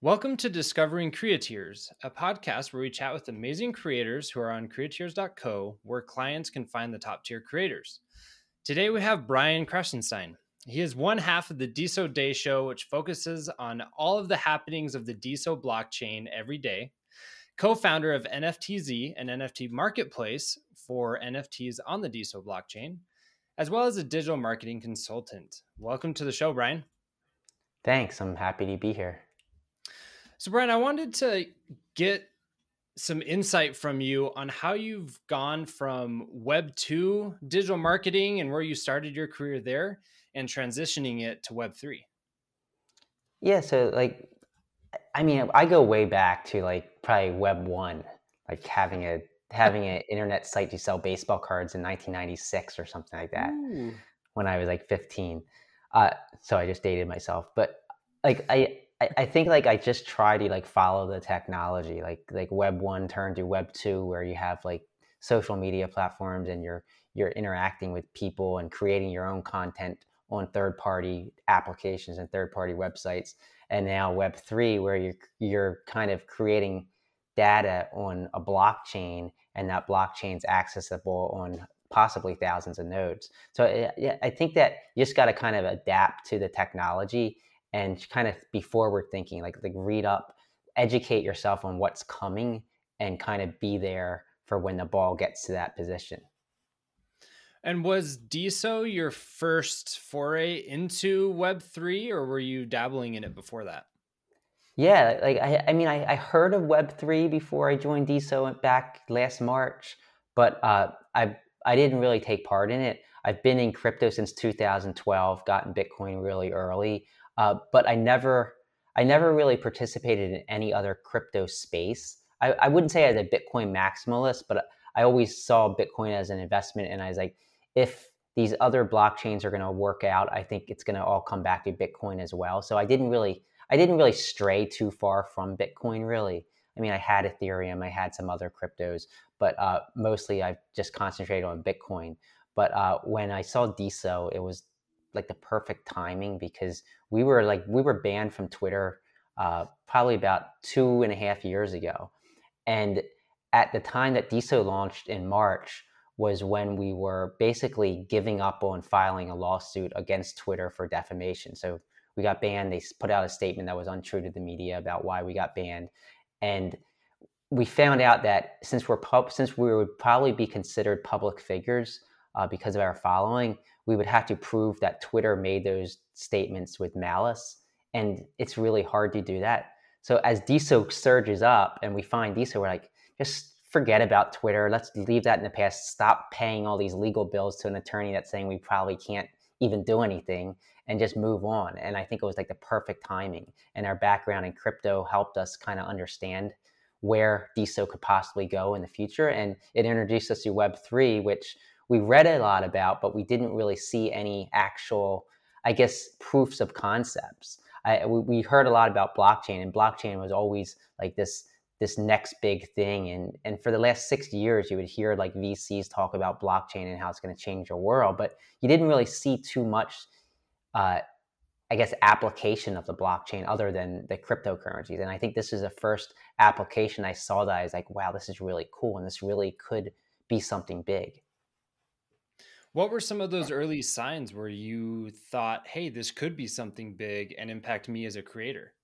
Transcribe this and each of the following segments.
Welcome to Discovering Creatiers, a podcast where we chat with amazing creators who are on creatiers.co, where clients can find the top tier creators. Today we have Brian Krassenstein. He is one half of the DeSo Day Show, which focuses on all of the happenings of the DeSo blockchain every day, co founder of NFTZ, an NFT marketplace for NFTs on the DeSo blockchain, as well as a digital marketing consultant. Welcome to the show, Brian. Thanks. I'm happy to be here. So, Brian, I wanted to get some insight from you on how you've gone from Web 2 digital marketing and where you started your career there and transitioning it to Web 3. Yeah. So, like, I mean, I go way back to like probably Web 1, like having a having an internet site to sell baseball cards in 1996 or something like that Ooh. when I was like 15. Uh, so I just dated myself, but like I I, I think like I just try to like follow the technology, like like Web one turned to Web two, where you have like social media platforms and you're you're interacting with people and creating your own content on third party applications and third party websites. And now Web three, where you're you're kind of creating data on a blockchain, and that blockchain's accessible on possibly thousands of nodes. So yeah, I think that you just got to kind of adapt to the technology and kind of be forward thinking, like like read up, educate yourself on what's coming, and kind of be there for when the ball gets to that position. And was DeSo your first foray into Web three, or were you dabbling in it before that? Yeah, like I, I mean, I, I heard of Web three before I joined DeSo back last March, but uh, I I didn't really take part in it. I've been in crypto since 2012, gotten Bitcoin really early. Uh, but I never, I never really participated in any other crypto space. I, I wouldn't say as a Bitcoin maximalist, but I always saw Bitcoin as an investment, and I was like, if these other blockchains are going to work out, I think it's going to all come back to Bitcoin as well. So I didn't really, I didn't really stray too far from Bitcoin, really. I mean, I had Ethereum, I had some other cryptos, but uh, mostly I've just concentrated on Bitcoin. But uh, when I saw DeSo, it was like the perfect timing because we were like we were banned from Twitter uh, probably about two and a half years ago, and at the time that DeSo launched in March was when we were basically giving up on filing a lawsuit against Twitter for defamation. So we got banned. They put out a statement that was untrue to the media about why we got banned, and we found out that since we're pub- since we would probably be considered public figures uh, because of our following, we would have to prove that Twitter made those statements with malice. And it's really hard to do that. So as DeSo surges up and we find DeSo, we're like, just forget about Twitter. Let's leave that in the past. Stop paying all these legal bills to an attorney that's saying we probably can't even do anything and just move on. And I think it was like the perfect timing. And our background in crypto helped us kind of understand where DeSo could possibly go in the future. And it introduced us to Web3, which we read a lot about, but we didn't really see any actual, I guess, proofs of concepts. I, we, heard a lot about blockchain, and blockchain was always like this this next big thing. And and for the last six years, you would hear like VCs talk about blockchain and how it's going to change your world, but you didn't really see too much. Uh, I guess application of the blockchain other than the cryptocurrencies. And I think this is the first application I saw that I was like, wow, this is really cool and this really could be something big. What were some of those early signs where you thought, hey, this could be something big and impact me as a creator?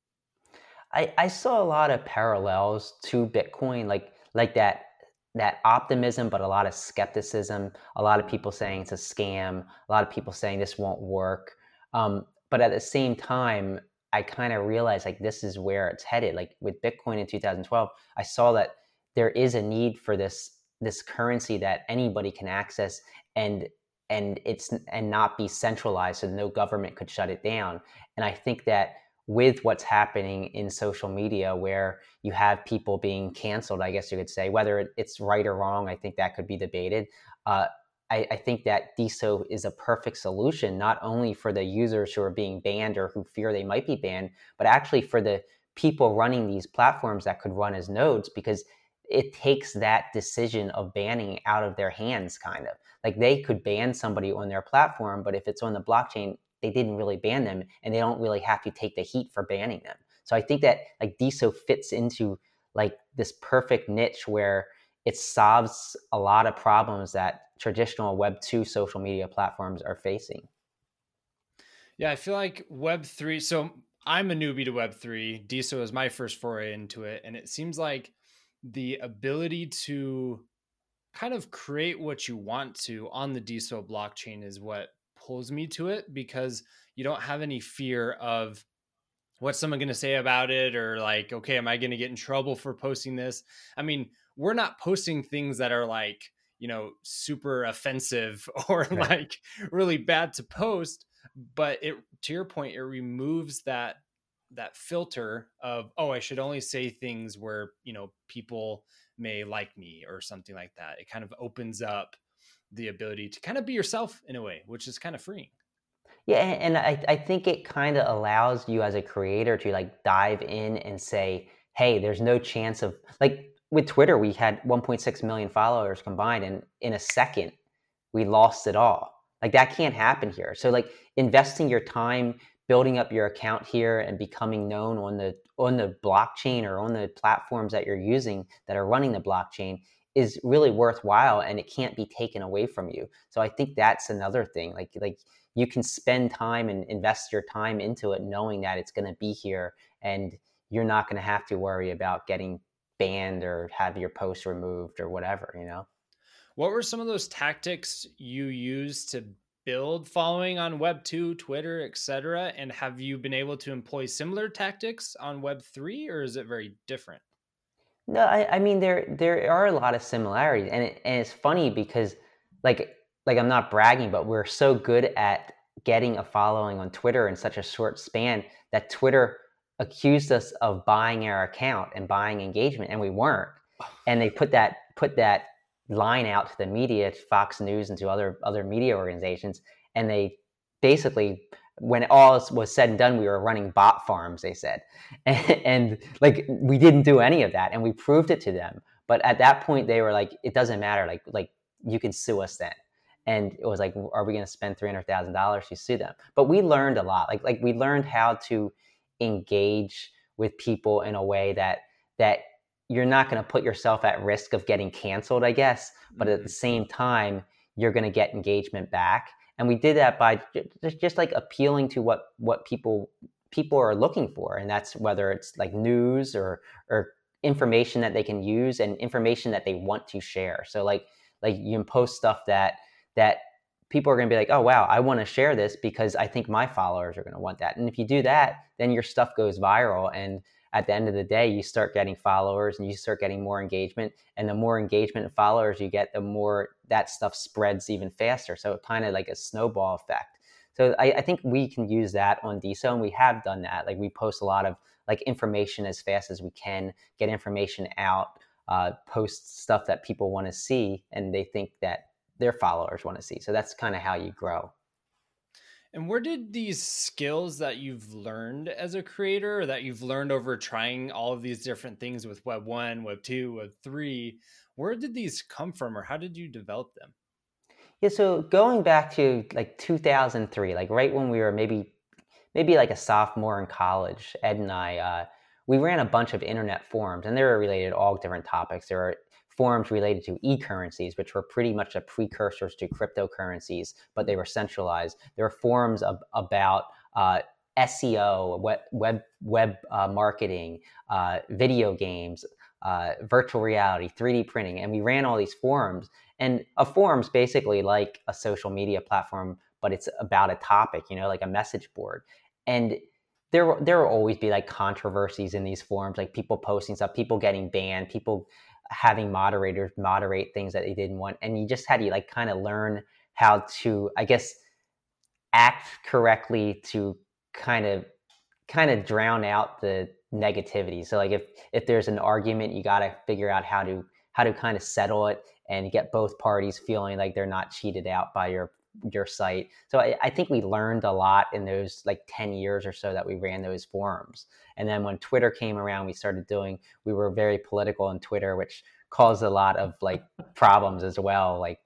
I, I saw a lot of parallels to Bitcoin, like like that that optimism, but a lot of skepticism. A lot of people saying it's a scam. A lot of people saying this won't work. Um, but at the same time, I kind of realized like this is where it's headed. Like with Bitcoin in 2012, I saw that there is a need for this this currency that anybody can access and and it's and not be centralized so no government could shut it down. And i think that with what's happening in social media where you have people being canceled i guess you could say whether it's right or wrong i think that could be debated. Uh, I, I, think that DeSo is a perfect solution, not only for the users who are being banned or who fear they might be banned, but actually for the people running these platforms that could run as nodes, because it takes that decision of banning out of their hands, kind of. Like they could ban somebody on their platform, but if it's on the blockchain, they didn't really ban them and they don't really have to take the heat for banning them. So I think that like DeSo fits into like this perfect niche where it solves a lot of problems that traditional Web two social media platforms are facing. Yeah, I feel like Web three. So I'm a newbie to Web three. DeSo is my first foray into it, and it seems like the ability to kind of create what you want to on the DeSo blockchain is what pulls me to it because you don't have any fear of what's someone going to say about it or like okay am i going to get in trouble for posting this i mean we're not posting things that are like you know super offensive or right. like really bad to post but it to your point it removes that that filter of oh i should only say things where you know people may like me or something like that. It kind of opens up the ability to kind of be yourself in a way which is kind of freeing. Yeah and i, I think it kind of allows you as a creator to like dive in and say hey there's no chance of like with twitter we had 1.6 million followers combined and in a second we lost it all. Like that can't happen here. So like investing your time building up your account here and becoming known on the on the blockchain or on the platforms that you're using that are running the blockchain is really worthwhile and it can't be taken away from you. So I think that's another thing. Like like you can spend time and invest your time into it knowing that it's going to be here and you're not going to have to worry about getting banned or have your post removed or whatever, you know. What were some of those tactics you used to build following on web 2 twitter etc and have you been able to employ similar tactics on web 3 or is it very different? No i, I mean there there are a lot of similarities and, it, and it's funny because like like i'm not bragging but we're so good at getting a following on twitter in such a short span that twitter accused us of buying our account and buying engagement and we weren't. Oh. And they put that put that line out to the media, to Fox News, and to other other media organizations, and they basically when all was said and done, we were running bot farms. They said, and, and, like we didn't do any of that, and we proved it to them. But at that point, they were like, "It doesn't matter. Like, like you can sue us then." And it was like, "Are we going to spend three hundred thousand dollars to sue them?" But we learned a lot. Like, like we learned how to engage with people in a way that that you're not going to put yourself at risk of getting canceled, I guess. But at the mm-hmm. same time, you're going to get engagement back. And we did that by just, just like appealing to what what people people are looking for, and that's whether it's like news or or information that they can use and information that they want to share. So like like you can post stuff that that people are going to be like, oh wow, I want to share this because I think my followers are going to want that. And if you do that, then your stuff goes viral and at the end of the day, you start getting followers and you start getting more engagement. And the more engagement and followers you get, the more that stuff spreads even faster. So kind of like a snowball effect. So I, I, think we can use that on DeSo, and we have done that. Like we post a lot of like information as fast as we can, get information out, uh, post stuff that people want to see, and they think that their followers want to see. So that's kind of how you grow. And where did these skills that you've learned as a creator, that you've learned over trying all of these different things with Web 1, Web 2, Web 3, where did these come from or how did you develop them? Yeah, so going back to like 2003, like right when we were maybe maybe like a sophomore in college, Ed and I, uh, we ran a bunch of internet forums and they were related to all different topics. There were forums related to e-currencies, which were pretty much the precursors to cryptocurrencies, but they were centralized. There were forums of, about uh, SEO, web web, web uh, marketing, uh, video games, uh, virtual reality, 3D printing, and we ran all these forums. And a forum's basically like a social media platform, but it's about a topic, you know, like a message board. And there, there will always be like controversies in these forums, like people posting stuff, people getting banned, people having moderators moderate things that they didn't want and you just had to like kind of learn how to i guess act correctly to kind of kind of drown out the negativity. So like if if there's an argument you got to figure out how to how to kind of settle it and get both parties feeling like they're not cheated out by your your site so I, I think we learned a lot in those like 10 years or so that we ran those forums and then when Twitter came around, we started doing, we were very political on Twitter, which caused a lot of like problems as well, like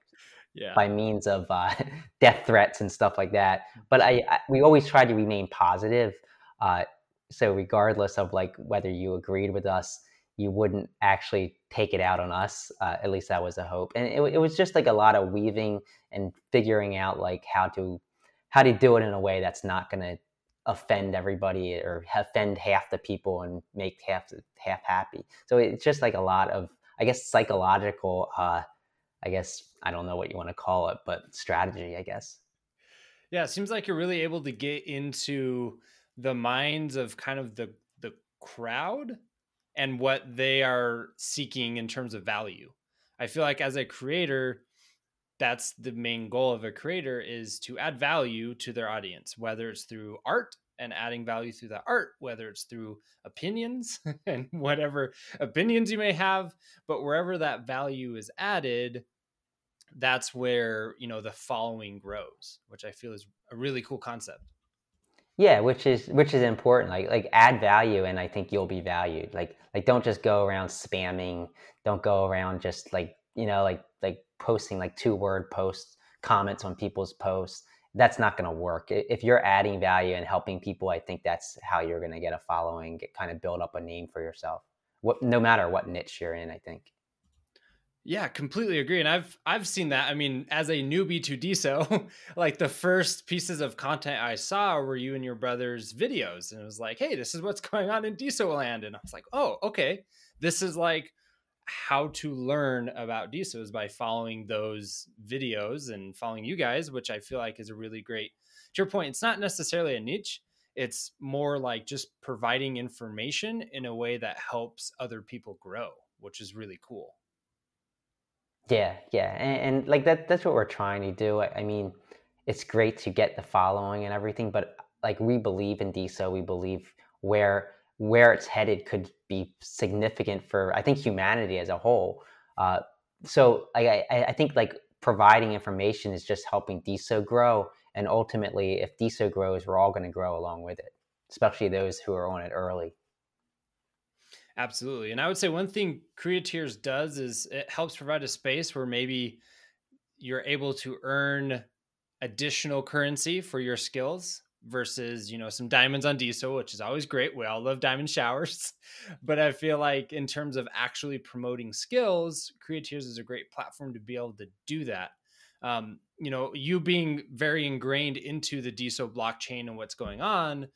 yeah. by means of uh, death threats and stuff like that. But I, I, we always tried to remain positive. Uh, so regardless of like whether you agreed with us you wouldn't actually take it out on us uh, at least that was a hope. And it, it was just like a lot of weaving and figuring out like how to how to do it in a way that's not going to offend everybody or offend half the people and make half half happy. So it's just like a lot of i guess psychological uh i guess i don't know what you want to call it but strategy i guess. Yeah it seems like you're really able to get into the minds of kind of the the crowd and what they are seeking in terms of value. I feel like as a creator, that's the main goal of a creator is to add value to their audience, whether it's through art and adding value through the art, whether it's through opinions and whatever opinions you may have, but wherever that value is added, that's where, you know, the following grows, which I feel is a really cool concept. Yeah, which is which is important. Like like add value, and I think you'll be valued. Like like don't just go around spamming. Don't go around just like you know like like posting like two word posts, comments on people's posts. That's not going to work. If you're adding value and helping people, I think that's how you're going to get a following, get kind of build up a name for yourself. What no matter what niche you're in, I think. Yeah, completely agree. And I've I've seen that. I mean, as a newbie to DeSo, like the first pieces of content I saw were you and your brother's videos. And it was like, hey, this is what's going on in DeSo land. And I was like, oh, okay. This is like how to learn about DeSos by following those videos and following you guys, which I feel like is a really great to your point. It's not necessarily a niche. It's more like just providing information in a way that helps other people grow, which is really cool. Yeah, yeah, and, and, like that—that's what we're trying to do. I, I, mean, it's great to get the following and everything, but like we believe in DeSo, we believe where where it's headed could be significant for I think humanity as a whole. Uh, so I, I, I think like providing information is just helping DeSo grow, and ultimately, if DeSo grows, we're all going to grow along with it, especially those who are on it early. Absolutely. And I would say one thing Creatiers does is it helps provide a space where maybe you're able to earn additional currency for your skills versus, you know, some diamonds on DeSo, which is always great. We all love diamond showers. But I feel like in terms of actually promoting skills, Creatiers is a great platform to be able to do that. Um, you know, you being very ingrained into the DeSo blockchain and what's going on,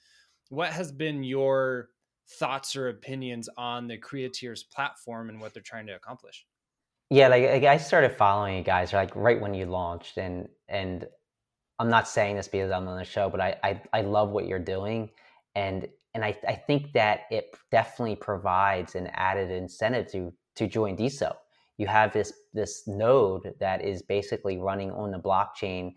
what has been your thoughts or opinions on the Creatiers platform and what they're trying to accomplish? Yeah, like, like I started following you guys like right when you launched, and and I'm not saying this because I'm on the show, but I I, I love what you're doing, and and I, I think that it definitely provides an added incentive to to join DeSo. You have this this node that is basically running on the blockchain,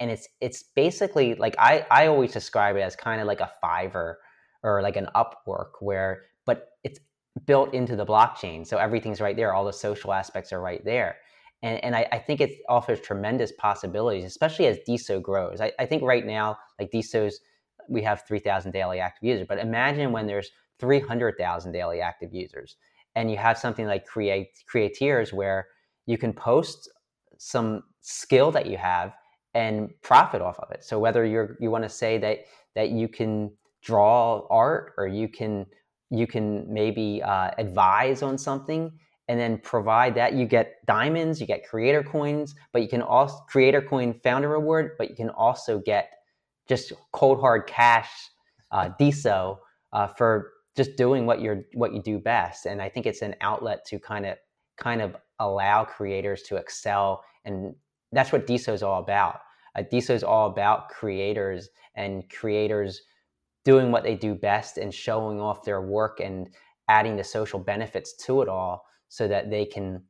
and it's it's basically like I I always describe it as kind of like a Fiverr or like an Upwork where, but it's built into the blockchain. So everything's right there. All the social aspects are right there. And, and I, I think it offers tremendous possibilities, especially as DeSo grows. I, I think right now, like DeSo's, we have 3,000 daily active users, but imagine when there's 300,000 daily active users and you have something like create creators where you can post some skill that you have and profit off of it. So whether you're you want to say that that you can draw art or you can you can maybe uh, advise on something and then provide that. You get diamonds you get creator coins but you can also creator coin founder reward but you can also get just cold hard cash uh, DeSo uh, for just doing what you're what you do best. And i think it's an outlet to kind of kind of allow creators to excel. And that's what DeSo is all about. Uh, DeSo is all about creators and creators doing what they do best and showing off their work and adding the social benefits to it all so that they can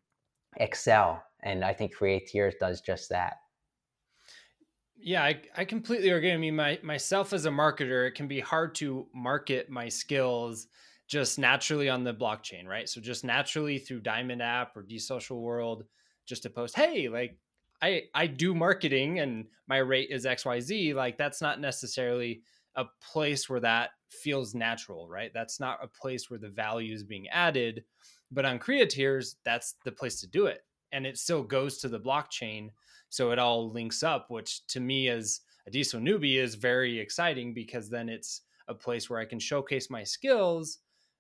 excel. And I think Creatiers does just that. Yeah, I, I completely agree. I mean, my myself as a marketer, it can be hard to market my skills just naturally on the blockchain, right? So just naturally through Diamond app or DeSocial World, just to post, hey, like I I do marketing and my rate is XYZ. Like that's not necessarily a place where that feels natural, right? That's not a place where the value is being added. But on Creatiers, that's the place to do it. And it still goes to the blockchain. So it all links up, which to me as a DeSo newbie is very exciting because then it's a place where I can showcase my skills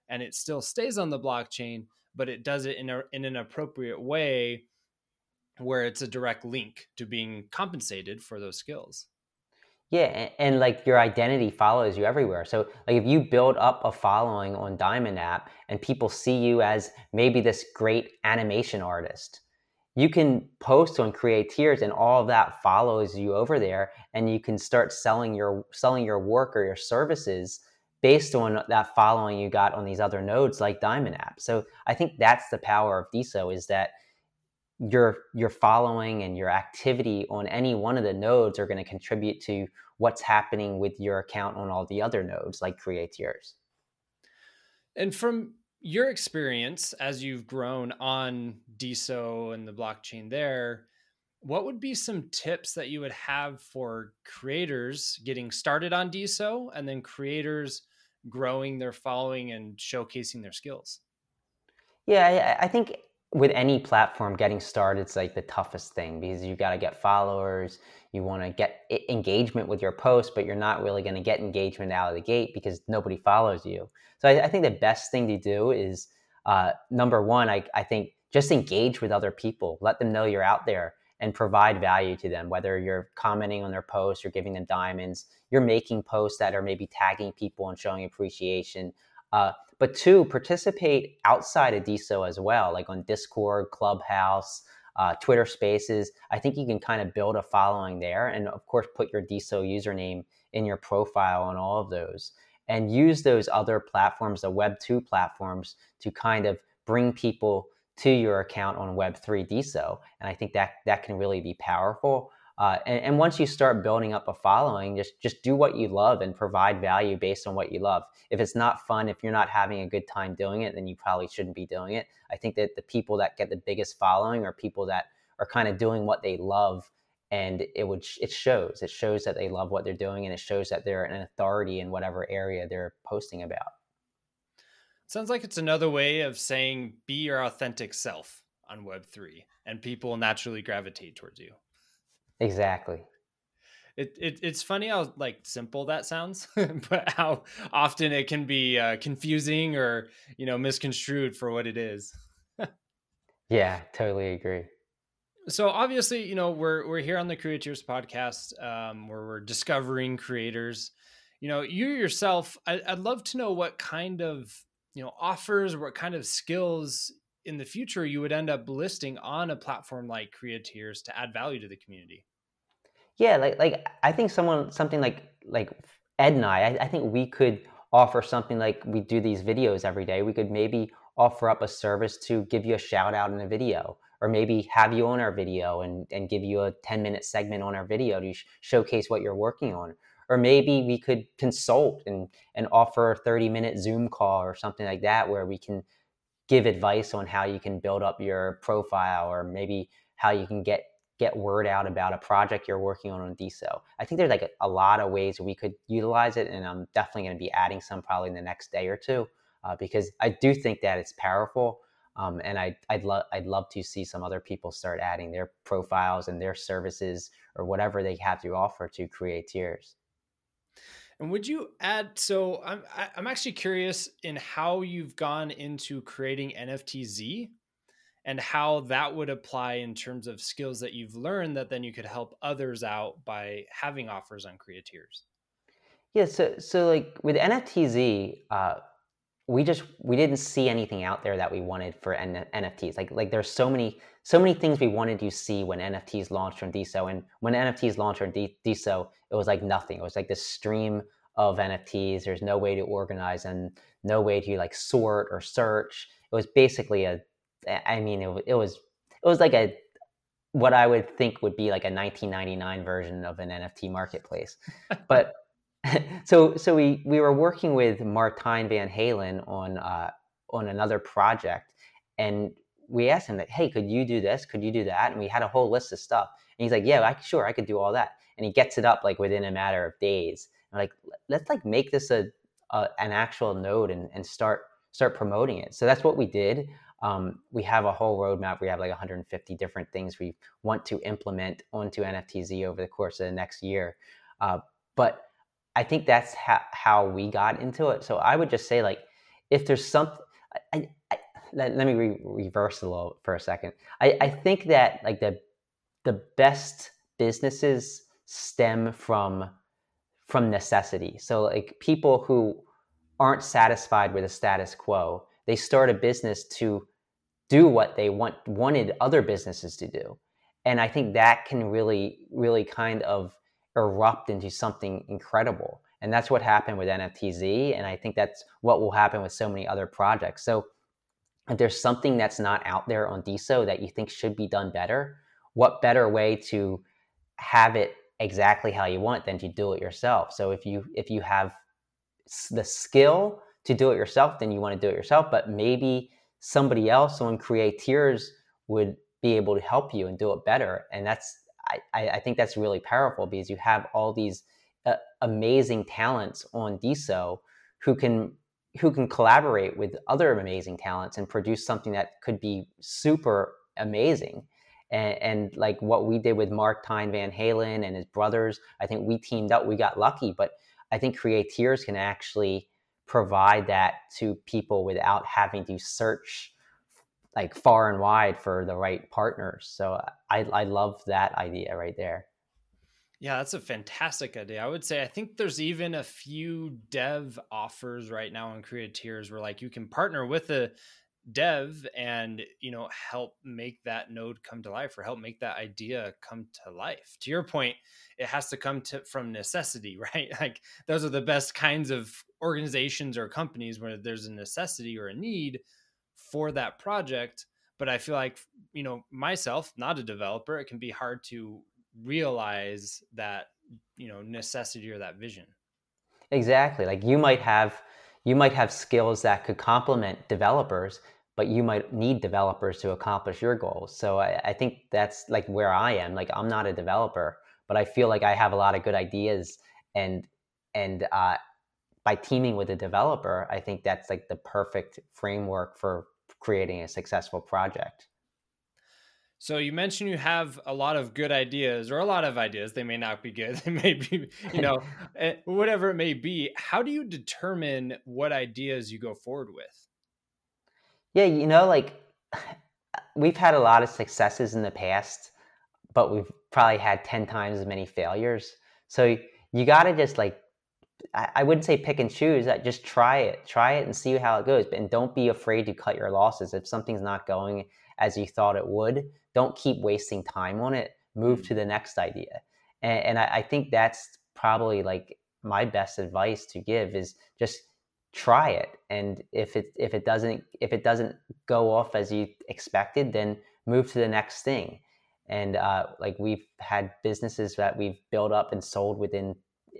and it still stays on the blockchain, but it does it in, a, in an appropriate way where it's a direct link to being compensated for those skills. Yeah, and, and, like your identity follows you everywhere. So like if you build up a following on Diamond app and people see you as maybe this great animation artist, you can post on Creatiers and all of that follows you over there and you can start selling your selling your work or your services based on that following you got on these other nodes like Diamond app. So I think that's the power of DeSo is that your your following and your activity on any one of the nodes are going to contribute to what's happening with your account on all the other nodes like Creatiers. And from your experience as you've grown on DeSo and the blockchain there, what would be some tips that you would have for creators getting started on DeSo and then creators growing their following and showcasing their skills? Yeah, I, I think with any platform getting started it's like the toughest thing because you got to get followers you want to get engagement with your post but you're not really going to get engagement out of the gate because nobody follows you. So i, I think the best thing to do is uh, number one I, I think just engage with other people let them know you're out there and provide value to them whether you're commenting on their posts you're giving them diamonds you're making posts that are maybe tagging people and showing appreciation. Uh, but two, participate outside of DeSo as well, like on Discord, Clubhouse, uh, Twitter Spaces. I think you can kind of build a following there, and of course, put your DeSo username in your profile on all of those, and use those other platforms, the Web two platforms, to kind of bring people to your account on Web three DeSo. And I think that that can really be powerful. Uh, and, and, once you start building up a following, just just do what you love and provide value based on what you love. If it's not fun, if you're not having a good time doing it, then you probably shouldn't be doing it. I think that the people that get the biggest following are people that are kind of doing what they love, and it would it shows. It shows that they love what they're doing, and it shows that they're an authority in whatever area they're posting about. Sounds like it's another way of saying be your authentic self on Web three, and people naturally gravitate towards you. Exactly. It, it it's funny how like simple that sounds, but how often it can be uh, confusing or you know misconstrued for what it is. yeah, totally agree. So obviously, you know, we're we're here on the Creatiers podcast, um, where we're discovering creators. You know, you yourself, I, I'd love to know what kind of you know offers, or what kind of skills in the future you would end up listing on a platform like Creatiers to add value to the community. Yeah, like like I think someone something like like Ed and I, I, I think we could offer something like we do these videos every day. We could maybe offer up a service to give you a shout out in a video or maybe have you on our video and, and give you a 10 minute segment on our video to sh- showcase what you're working on or maybe we could consult and, and offer a 30 minute zoom call or something like that where we can give advice on how you can build up your profile or maybe how you can get get word out about a project you're working on on DeSo. I think there's like a, a lot of ways we could utilize it, and I'm definitely going to be adding some probably in the next day or two uh, because I do think that it's powerful. Um, and I, I'd love I'd love to see some other people start adding their profiles and their services or whatever they have to offer to creatiers. And would you add? So I'm I'm actually curious in how you've gone into creating NFTZ and how that would apply in terms of skills that you've learned that then you could help others out by having offers on creatiers yeah so so like with nftz uh, we just we didn't see anything out there that we wanted for N- nfts like like there's so many so many things we wanted to see when nfts launched on DeSo and when nfts launched on D- DeSo it was like nothing. It was like this stream of nfts there's no way to organize and no way to like sort or search. It was basically a I mean, it, it was it was like a what I would think would be like a 1999 version of an NFT marketplace. but so so we we were working with Martijn van Halen on uh, on another project, and we asked him that, hey, could you do this? Could you do that? And we had a whole list of stuff. And he's like, yeah, I, sure, I could do all that. And he gets it up like within a matter of days. And like, let's like make this a, a an actual node and, and start start promoting it. So that's what we did. Um, we have a whole roadmap. We have like 150 different things we want to implement onto NFTZ over the course of the next year. Uh, but I think that's ha- how we got into it. So I would just say like, if there's something, I, I, let, let, me re- reverse a little for a second. I, I think that like the the best businesses stem from from necessity. So like people who aren't satisfied with the status quo, they start a business to do what they want wanted other businesses to do. And I think that can really, really kind of erupt into something incredible. And that's what happened with NFTZ. And I think that's what will happen with so many other projects. So if there's something that's not out there on DeSo that you think should be done better, what better way to have it exactly how you want than to do it yourself. So if you if you have the skill to do it yourself, then you want to do it yourself. But maybe somebody else on Creatiers would be able to help you and do it better. And that's I, I think that's really powerful because you have all these uh, amazing talents on DeSo who can who can collaborate with other amazing talents and produce something that could be super amazing and, and, like what we did with Martijn van Halen and his brothers, I think we teamed up. We got lucky, but I think Creatiers can actually provide that to people without having to search like far and wide for the right partners. So I, I love that idea right there. Yeah, that's a fantastic idea. I would say I think there's even a few dev offers right now on Creatiers where like you can partner with a dev and you know help make that node come to life or help make that idea come to life to your point it has to come to from necessity right like those are the best kinds of organizations or companies where there's a necessity or a need for that project but i feel like you know myself not a developer it can be hard to realize that you know necessity or that vision. Exactly. Like you might have you might have skills that could complement developers but you might need developers to accomplish your goals. So I, I, think that's like where i am. Like i'm not a developer but i feel like i have a lot of good ideas and and uh, by teaming with a developer i think that's like the perfect framework for creating a successful project so you mentioned you have a lot of good ideas or a lot of ideas. They may not be good. They may be, you know, eh, whatever it may be. How do you determine what ideas you go forward with? Yeah, you know, like we've had a lot of successes in the past, but we've probably had 10 times as many failures. So you got to just like I wouldn't say pick and choose. Just try it, try it, and see how it goes. And don't be afraid to cut your losses if something's not going as you thought it would don't keep wasting time on it move to the next idea and, and I, I, think that's probably like my best advice to give is just try it and if it if it doesn't if it doesn't go off as you expected then move to the next thing and uh, like we've had businesses that we've built up and sold within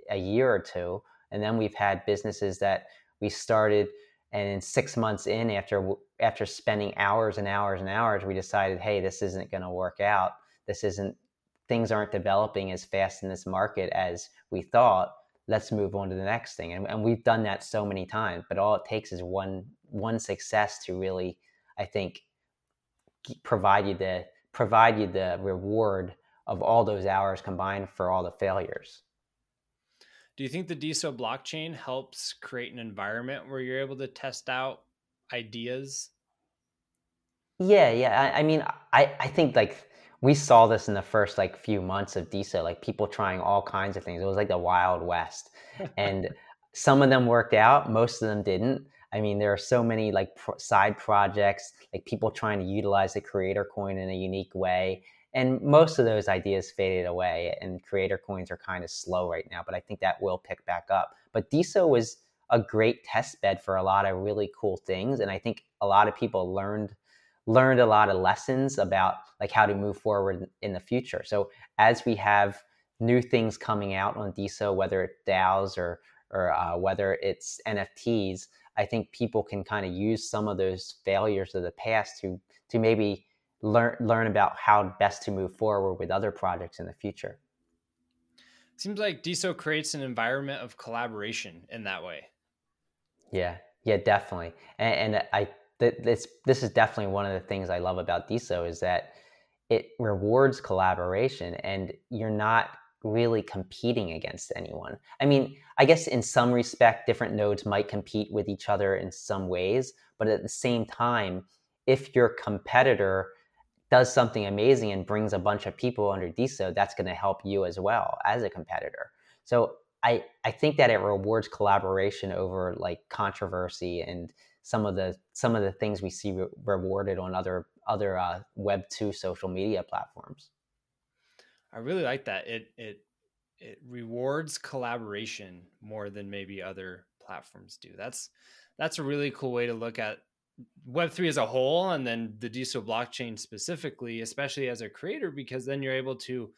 a year or two and then we've had businesses that we started and in six months in after after spending hours and hours and hours we decided hey this isn't going to work out. This isn't things aren't developing as fast in this market as we thought. Let's move on to the next thing. And, and we've done that so many times but all it takes is one one success to really i think provide you the provide you the reward of all those hours combined for all the failures do you think the DeSo blockchain helps create an environment where you're able to test out ideas? Yeah, yeah. I, I mean, I, I think like we saw this in the first like few months of DeSo, like people trying all kinds of things. It was like the Wild West. and some of them worked out, most of them didn't. I mean, there are so many like pro- side projects, like people trying to utilize the creator coin in a unique way and most of those ideas faded away and creator coins are kind of slow right now but i think that will pick back up. But DeSo was a great test bed for a lot of really cool things and i think a lot of people learned learned a lot of lessons about like how to move forward in the future. So as we have new things coming out on DeSo whether it's DAOs or or uh, whether it's NFTs, I think people can kind of use some of those failures of the past to to maybe learn learn about how best to move forward with other projects in the future. Seems like DeSo creates an environment of collaboration in that way. Yeah, yeah, definitely. And, and I this this is definitely one of the things I love about DeSo is that it rewards collaboration, and you're not really competing against anyone. I mean, I guess in some respect, different nodes might compete with each other in some ways, but at the same time, if your competitor does something amazing and brings a bunch of people under DeSo, that's going to help you as well as a competitor. So I, I think that it rewards collaboration over like controversy and some of the some of the things we see re- rewarded on other other uh, Web two social media platforms. I really like that. It it it rewards collaboration more than maybe other platforms do. That's that's a really cool way to look at Web3 as a whole and then the DeSo blockchain specifically, especially as a creator, because then you're able to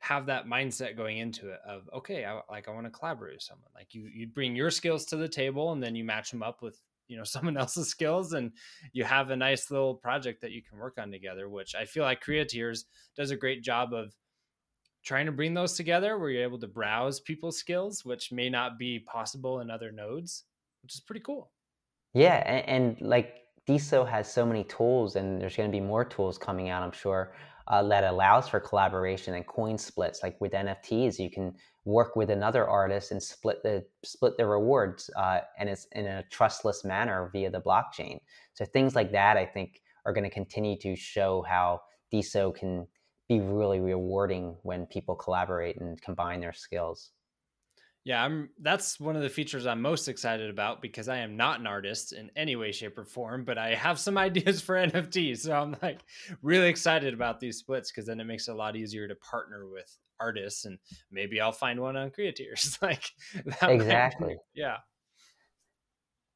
have that mindset going into it of okay, I, like I want to collaborate with someone. Like you you bring your skills to the table and then you match them up with you know someone else's skills and you have a nice little project that you can work on together which i feel like creatiers does a great job of trying to bring those together where you're able to browse people's skills, which may not be possible in other nodes, which is pretty cool. Yeah, and, and like DeSo has so many tools, and there's going to be more tools coming out, I'm sure, uh, that allows for collaboration and coin splits. Like with NFTs, you can work with another artist and split the split the rewards, uh, and it's in a trustless manner via the blockchain. So things like that, I think, are going to continue to show how DeSo can be really rewarding when people collaborate and combine their skills. Yeah, I'm that's one of the features I'm most excited about because I am not an artist in any way shape or form, but I have some ideas for NFTs. So I'm like really excited about these splits because then it makes it a lot easier to partner with artists and maybe I'll find one on Creatiers. like Exactly. Might, yeah.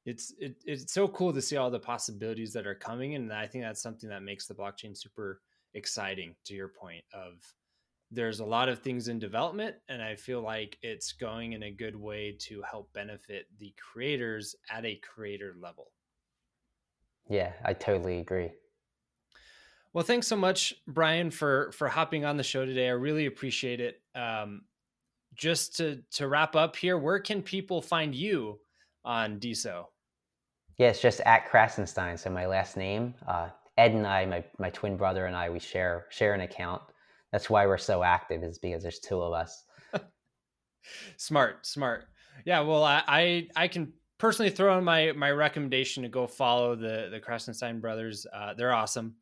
It's it, it's so cool to see all the possibilities that are coming and I think that's something that makes the blockchain super exciting to your point of there's a lot of things in development and i feel like it's going in a good way to help benefit the creators at a creator level. Yeah i totally agree. Well thanks so much brian for for hopping on the show today. I really appreciate it. Um just to to wrap up here where can people find you on DeSo yeah it's just at krassenstein. So my last name uh Ed and I, my, my twin brother and I, we share share an account. That's why we're so active is because there's two of us. smart, smart. Yeah, well, I, I, I can personally throw in my my recommendation to go follow the the Krassenstein brothers. Uh, they're awesome,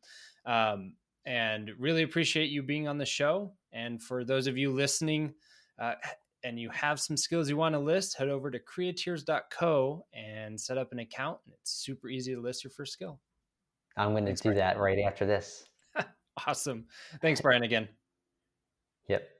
um, and really appreciate you being on the show. And for those of you listening, uh, and you have some skills you want to list, head over to creatiers.co and set up an account. It's super easy to list your first skill. I'm going to do that right after this. Awesome. Thanks, Brian, again. Yep.